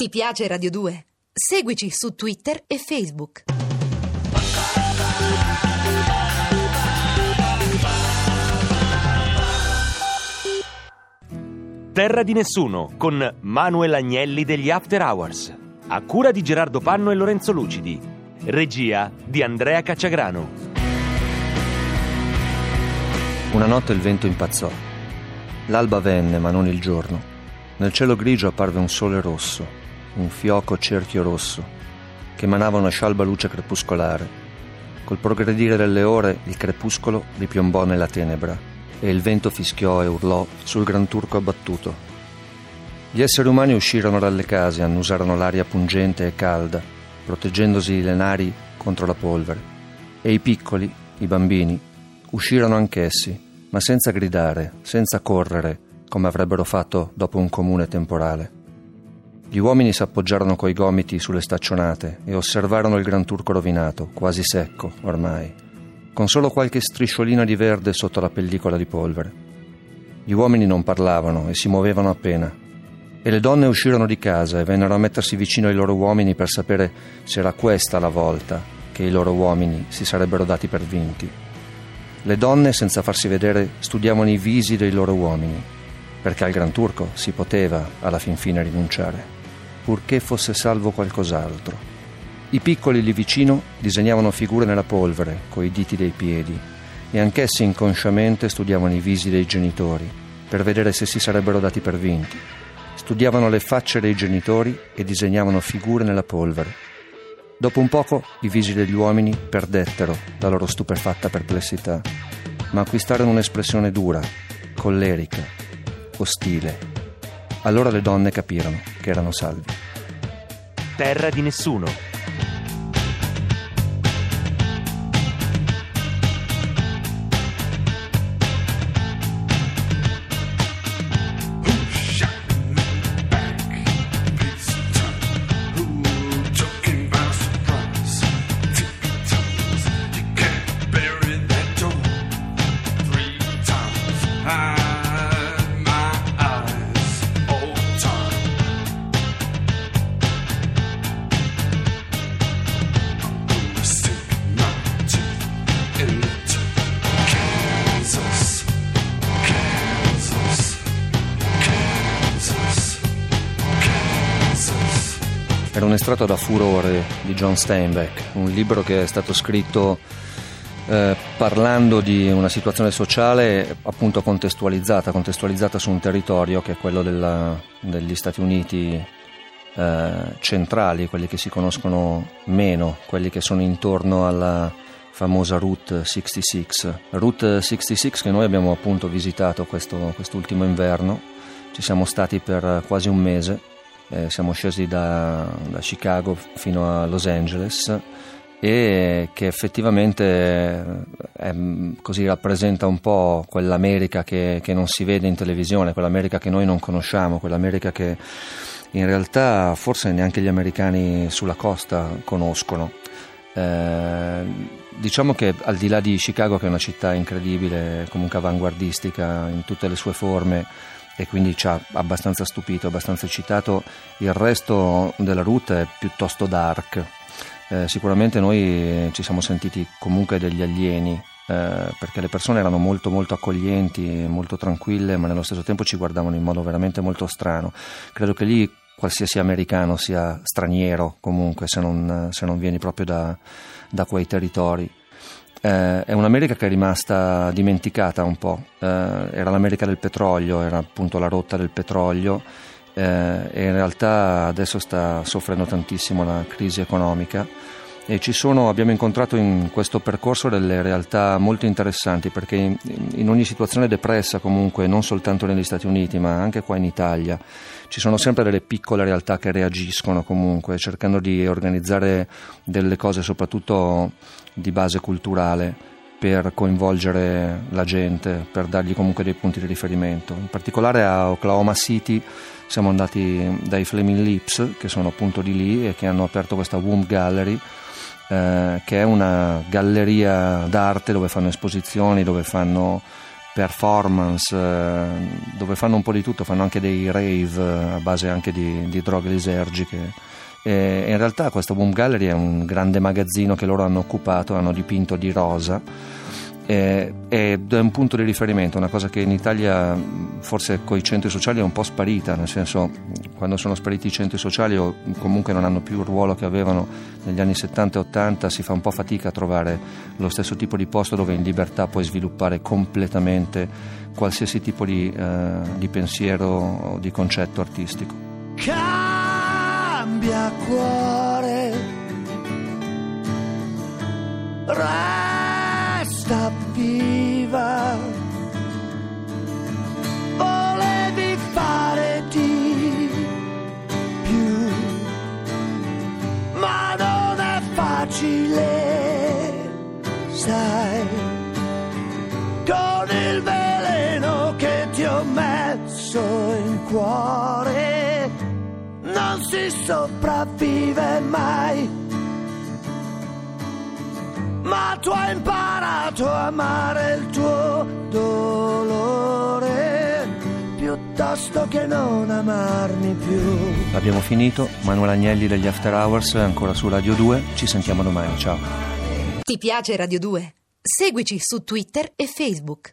Ti piace Radio 2? Seguici su Twitter e Facebook. Terra di nessuno con Manuel Agnelli degli After Hours. A cura di Gerardo Panno e Lorenzo Lucidi. Regia di Andrea Cacciagrano. Una notte il vento impazzò. L'alba venne, ma non il giorno. Nel cielo grigio apparve un sole rosso un fioco cerchio rosso, che emanava una scialba luce crepuscolare. Col progredire delle ore il crepuscolo ripiombò nella tenebra e il vento fischiò e urlò sul gran turco abbattuto. Gli esseri umani uscirono dalle case, annusarono l'aria pungente e calda, proteggendosi le nari contro la polvere. E i piccoli, i bambini, uscirono anch'essi, ma senza gridare, senza correre, come avrebbero fatto dopo un comune temporale. Gli uomini s'appoggiarono coi gomiti sulle staccionate e osservarono il Gran Turco rovinato, quasi secco ormai, con solo qualche strisciolina di verde sotto la pellicola di polvere. Gli uomini non parlavano e si muovevano appena. E le donne uscirono di casa e vennero a mettersi vicino ai loro uomini per sapere se era questa la volta che i loro uomini si sarebbero dati per vinti. Le donne, senza farsi vedere, studiavano i visi dei loro uomini, perché al Gran Turco si poteva alla fin fine rinunciare purché fosse salvo qualcos'altro. I piccoli lì vicino disegnavano figure nella polvere, coi diti dei piedi, e anch'essi inconsciamente studiavano i visi dei genitori, per vedere se si sarebbero dati per vinti. Studiavano le facce dei genitori e disegnavano figure nella polvere. Dopo un poco i visi degli uomini perdettero la loro stupefatta perplessità, ma acquistarono un'espressione dura, collerica, ostile. Allora le donne capirono che erano salvi. Terra di nessuno Era un estratto da Furore di John Steinbeck, un libro che è stato scritto eh, parlando di una situazione sociale appunto contestualizzata, contestualizzata su un territorio che è quello della, degli Stati Uniti eh, centrali, quelli che si conoscono meno, quelli che sono intorno alla famosa Route 66. Route 66 che noi abbiamo appunto visitato questo, quest'ultimo inverno, ci siamo stati per quasi un mese eh, siamo scesi da, da, Chicago fino a Los Angeles e che effettivamente è, eh, così rappresenta un po' quell'America che, che non si vede in televisione, quell'America che noi non conosciamo, quell'America che in realtà forse neanche gli americani sulla costa conoscono. Eh, diciamo che al di là di Chicago, che è una città incredibile, comunque avanguardistica in tutte le sue forme, e quindi ci ha abbastanza stupito, abbastanza eccitato. Il resto della route è piuttosto dark. Eh, sicuramente noi ci siamo sentiti comunque degli alieni eh, perché le persone erano molto molto accoglienti, molto tranquille, ma nello stesso tempo ci guardavano in modo veramente molto strano. Credo che lì qualsiasi americano sia straniero comunque se non, se non vieni proprio da, da quei territori eh, è un'America che è rimasta dimenticata un po', eh, era l'America del petrolio, era appunto la rotta del petrolio. Eh, e in realtà adesso sta soffrendo tantissimo la crisi economica e sono, abbiamo incontrato in questo percorso delle realtà molto interessanti perché in, ogni situazione depressa comunque, non soltanto negli Stati Uniti ma anche qua in Italia, ci sono sempre delle piccole realtà che reagiscono comunque cercando di organizzare delle cose soprattutto di base culturale per coinvolgere la gente, per dargli comunque dei punti di riferimento. In particolare a Oklahoma City siamo andati dai Flaming Lips, che sono appunto di lì e che hanno aperto questa Womb Gallery, eh, che è una galleria d'arte dove fanno esposizioni, dove fanno performance, eh, dove fanno un po' di tutto, fanno anche dei rave eh, a base anche di, di droghe lisergiche. E in realtà questo Boom Gallery è un grande magazzino che loro hanno occupato, hanno dipinto di rosa eh, ed è un punto di riferimento, una cosa che in Italia forse con i centri sociali è un po' sparita, nel senso quando sono spariti i centri sociali o comunque non hanno più il ruolo che avevano negli anni 70 e 80 si fa un po' fatica a trovare lo stesso tipo di posto dove in libertà puoi sviluppare completamente qualsiasi tipo di, eh, di pensiero o di concetto artistico. Cambia cuore. Ra- resta viva. Volevi fare di più, ma non è facile, sai, con il veleno che ti ho messo in cuore, non si sopravvive mai ma tu hai imparato a amare il tuo dolore piuttosto che non amarmi più. Abbiamo finito, Manuel Agnelli degli After Hours ancora su Radio 2, ci sentiamo domani, ciao. Ti piace Radio 2? Seguici su Twitter e Facebook.